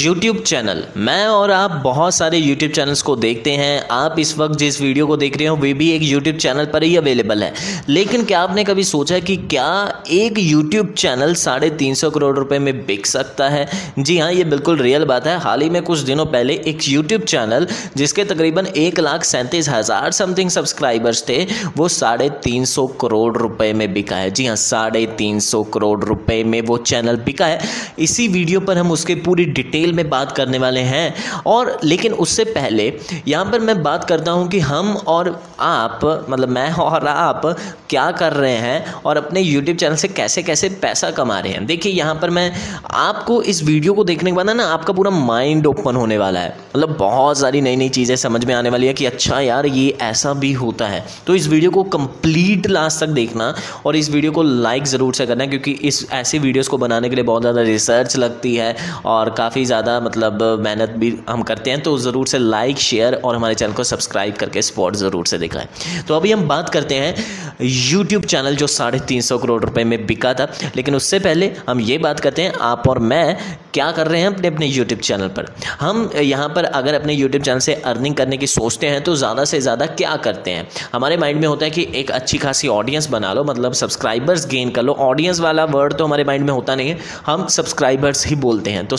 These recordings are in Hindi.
YouTube चैनल मैं और आप बहुत सारे YouTube चैनल्स को देखते हैं। आप इस वक्त जिस वीडियो को देख रहे हो, वे भी एक YouTube चैनल पर ही अवेलेबल है। लेकिन क्या आपने कभी सोचा कि क्या एक YouTube चैनल साढ़े तीन सौ करोड़ रुपए में बिक सकता है? जी हाँ ये बिल्कुल रियल बात है। हाल ही में कुछ दिनों पहले एक यूट्यूब चैनल जिसके तकरीबन एक लाख सैंतीस हज़ार समथिंग सब्सक्राइबर्स थे, वो साढ़े तीन सौ करोड़ रुपए में बिका है। जी हाँ साढ़े तीन सौ करोड़ रुपए में वो चैनल बिका है। इसी वीडियो पर हम उसके पूरी डिटेल डिटेल में बात करने वाले हैं। और लेकिन उससे पहले यहाँ पर मैं बात करता हूँ कि हम और आप मतलब मैं और आप क्या कर रहे हैं और अपने यूट्यूब चैनल से कैसे कैसे पैसा कमा रहे हैं। देखिए, यहाँ पर मैं आपको इस वीडियो को देखने के बाद ना, आपका पूरा माइंड ओपन होने वाला है। मतलब बहुत सारी नई नई चीज़ें समझ में आने वाली है कि अच्छा यार, ये ऐसा भी होता है। तो इस वीडियो को कंप्लीट लास्ट तक देखना और इस वीडियो को लाइक ज़रूर से करना, क्योंकि इस ऐसे वीडियोस को बनाने के लिए बहुत ज़्यादा रिसर्च लगती है और काफ़ी ज़्यादा मतलब मेहनत भी हम करते हैं तो ज़रूर से लाइक शेयर और हमारे चैनल को सब्सक्राइब करके स्पॉट ज़रूर से दिखाएँ। तो अभी हम बात करते हैं यूट्यूब चैनल जो साढ़े तीन सौ करोड़ रुपए में बिका था। लेकिन उससे पहले हम ये बात करते हैं, आप और मैं क्या कर रहे हैं अपने अपने यूट्यूब चैनल पर? हम यहाँ पर अगर अपने यूट्यूब चैनल से अर्निंग करने की सोचते हैं तो ज़्यादा से ज़्यादा क्या करते हैं? हमारे माइंड में होता है कि एक अच्छी खासी ऑडियंस बना लो मतलब सब्सक्राइबर्स गेन कर लो। ऑडियंस वाला वर्ड तो हमारे माइंड में होता नहीं है, हम सब्सक्राइबर्स ही बोलते हैं। तो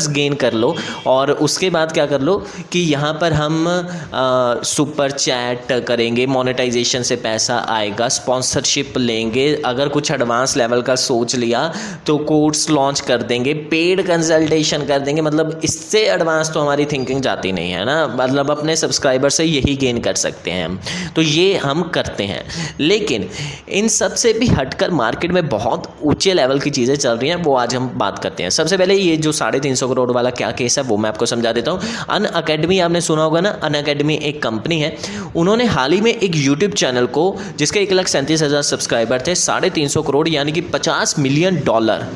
सब्सक्राइबर्स गेन कर लो और उसके बाद क्या कर लो कि यहाँ पर हम सुपर चैट करेंगे मोनेटाइजेशन से पैसा आएगा स्पॉन्सरशिप लेंगे, अगर कुछ एडवांस लेवल का सोच लिया तो कोर्स लॉन्च कर देंगे पेड कंसल्टेशन कर देंगे मतलब इससे एडवांस तो हमारी थिंकिंग जाती नहीं है ना मतलब अपने सब्सक्राइबर से यही गेन कर सकते हैं हम। तो ये हम करते हैं। लेकिन इन सबसे भी हटकर मार्केट में बहुत ऊँचे लेवल की चीज़ें चल रही हैं, वो आज हम बात करते हैं। सबसे पहले ये जो साढ़े तीन सौ करोड़ वाला क्या केस है, वो मैं आपको समझा देता हूँ। अन अकेडमी आपने सुना होगा ना अन अकेडमी एक कंपनी है। उन्होंने हाल ही में एक यूट्यूब चैनल को, जिसके एक लाख सैंतीस हज़ार सब्सक्राइबर थे, साढ़े तीन सौ करोड़, यानी कि पचास मिलियन डॉलर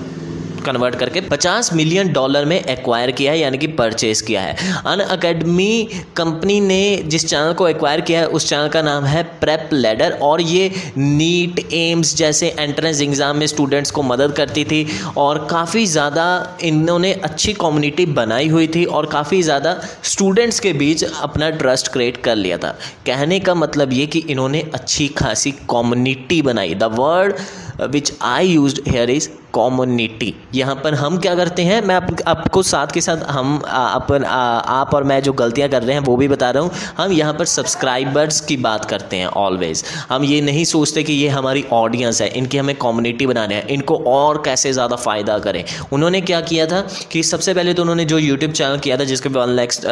कन्वर्ट करके 50 मिलियन डॉलर में एक्वायर किया है, यानी कि परचेज किया है। अन अकेडमी कंपनी ने जिस चैनल को एक्वायर किया है, उस चैनल का नाम है प्रेप लेडर और ये नीट एम्स जैसे एंट्रेंस एग्ज़ाम में स्टूडेंट्स को मदद करती थी, और काफ़ी ज़्यादा इन्होंने अच्छी कम्युनिटी बनाई हुई थी, और काफ़ी ज़्यादा स्टूडेंट्स के बीच अपना ट्रस्ट क्रिएट कर लिया था। कहने का मतलब ये कि इन्होंने अच्छी खासी कम्युनिटी बनाई। The word which I use here is community यहाँ पर हम क्या करते हैं? मैं आप, आपको साथ के साथ हम अपन आप और मैं जो गलतियाँ कर रहे हैं वो भी बता रहा हूँ। हम यहाँ पर सब्सक्राइबर्स की बात करते हैं ऑलवेज़ हम ये नहीं सोचते कि ये हमारी ऑडियंस है इनकी हमें कम्युनिटी बनाने हैं इनको और कैसे ज़्यादा फ़ायदा करें। उन्होंने क्या किया था कि सबसे पहले तो उन्होंने जो यूट्यूब चैनल किया था जिसके वन लैक्स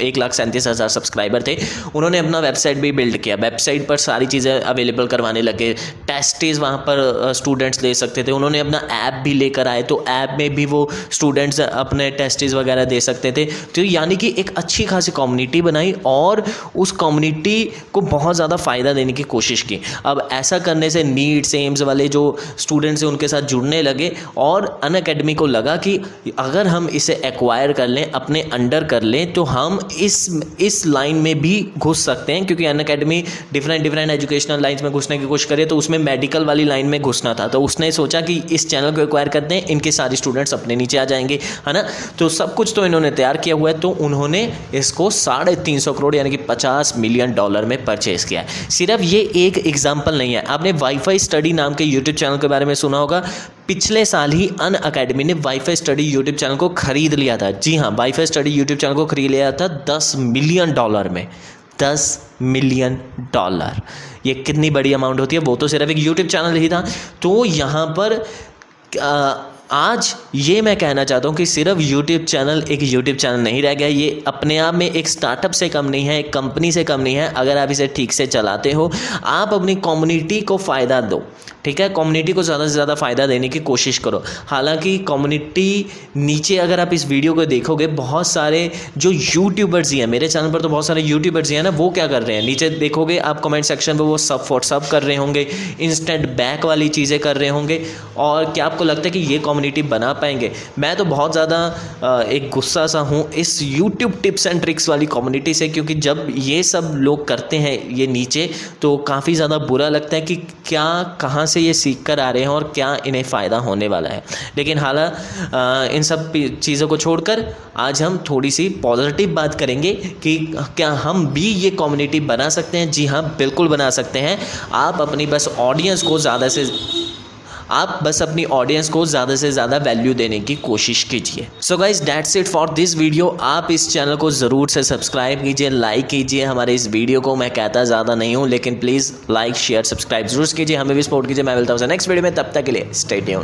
एक लाख सैंतीस हज़ार सब्सक्राइबर थे उन्होंने अपना वेबसाइट भी बिल्ड किया। वेबसाइट पर सारी चीज़ें अवेलेबल करवाने लगे। टेस्टेज वहाँ पर स्टूडेंट्स ले सकते थे। उन्होंने अपना ऐप भी लेकर आए तो ऐप में भी वो स्टूडेंट्स अपने टेस्टेज वगैरह दे सकते थे। तो यानी कि एक अच्छी खासी कम्युनिटी बनाई और उस कम्युनिटी को बहुत ज़्यादा फ़ायदा देने की कोशिश की। अब ऐसा करने से नीट एम्स वाले जो स्टूडेंट्स हैं, उनके साथ जुड़ने लगे और अन अकेडमी को लगा कि अगर हम इसे एक्वायर कर लें, अपने अंडर कर लें तो हम इस इस लाइन में भी घुस सकते हैं। क्योंकि Unacademy different different educational lines में घुसने की कोशिश करे तो उसमें मेडिकल वाली लाइन में घुसना था। तो उसने सोचा कि इस चैनल को एक्वायर करते हैं इनके सारे स्टूडेंट्स अपने नीचे आ जाएँगे, है ना? तो सब कुछ तो इन्होंने तैयार किया हुआ है तो उन्होंने इसको साढ़े तीन सौ करोड़ यानी कि पचास मिलियन डॉलर में परचेज किया है। सिर्फ़ ये एक एग्ज़ाम्पल नहीं है। आपने वाईफाई स्टडी नाम के यूट्यूब चैनल के बारे में सुना होगा। पिछले साल ही अन अकेडमी ने वाईफाई स्टडी यूट्यूब चैनल को खरीद लिया था। जी हाँ वाईफाई स्टडी यूट्यूब चैनल को खरीद लिया था दस मिलियन डॉलर में। दस मिलियन डॉलर। ये कितनी बड़ी अमाउंट होती है? वो तो सिर्फ़ एक यूट्यूब चैनल ही था। तो यहाँ पर आज ये मैं कहना चाहता हूँ कि सिर्फ़ यूट्यूब चैनल एक यूट्यूब चैनल नहीं रह गया। ये अपने आप में एक स्टार्टअप से कम नहीं है, एक कंपनी से कम नहीं है। अगर आप इसे ठीक से चलाते हो, आप अपनी कम्युनिटी को फ़ायदा दो। ठीक है? कम्युनिटी को ज़्यादा से ज़्यादा फ़ायदा देने की कोशिश करो। हालाँकि कम्युनिटी नीचे अगर आप इस वीडियो को देखोगे, बहुत सारे जो यूट्यूबर्स ही हैं, मेरे चैनल पर तो बहुत सारे यूट्यूबर्स ही हैं ना, वो क्या कर रहे हैं? नीचे देखोगे आप कमेंट सेक्शन में वो सब सब कर रहे होंगे इंस्टेंट बैक वाली चीज़ें कर रहे होंगे, और क्या आपको लगता है कि ये कम्युनिटी बना पाएँगे? मैं तो बहुत ज़्यादा एक गुस्सा सा हूँ इस यूट्यूब टिप्स एंड ट्रिक्स वाली कम्युनिटी से, क्योंकि जब ये सब लोग करते हैं ये नीचे तो काफ़ी ज़्यादा बुरा लगता है कि क्या, कहाँ से ये सीख कर आ रहे हैं और क्या इन्हें फ़ायदा होने वाला है। लेकिन हालाँकि इन सब चीज़ों को छोड़कर आज हम थोड़ी सी पॉजिटिव बात करेंगे कि क्या हम भी ये कम्युनिटी बना सकते हैं? जी हाँ बिल्कुल बना सकते हैं। आप अपनी बस ऑडियंस को ज़्यादा से आप बस अपनी ऑडियंस को ज़्यादा से ज़्यादा वैल्यू देने की कोशिश कीजिए। So guys that's it for this video आप इस चैनल को ज़रूर से सब्सक्राइब कीजिए लाइक कीजिए हमारे इस वीडियो को। मैं कहता ज़्यादा नहीं हूँ, लेकिन प्लीज़ लाइक शेयर सब्सक्राइब ज़रूर कीजिए। हमें भी सपोर्ट कीजिए। मैं मिलता हूँ नेक्स्ट वीडियो में। तब तक के लिए स्टेडियम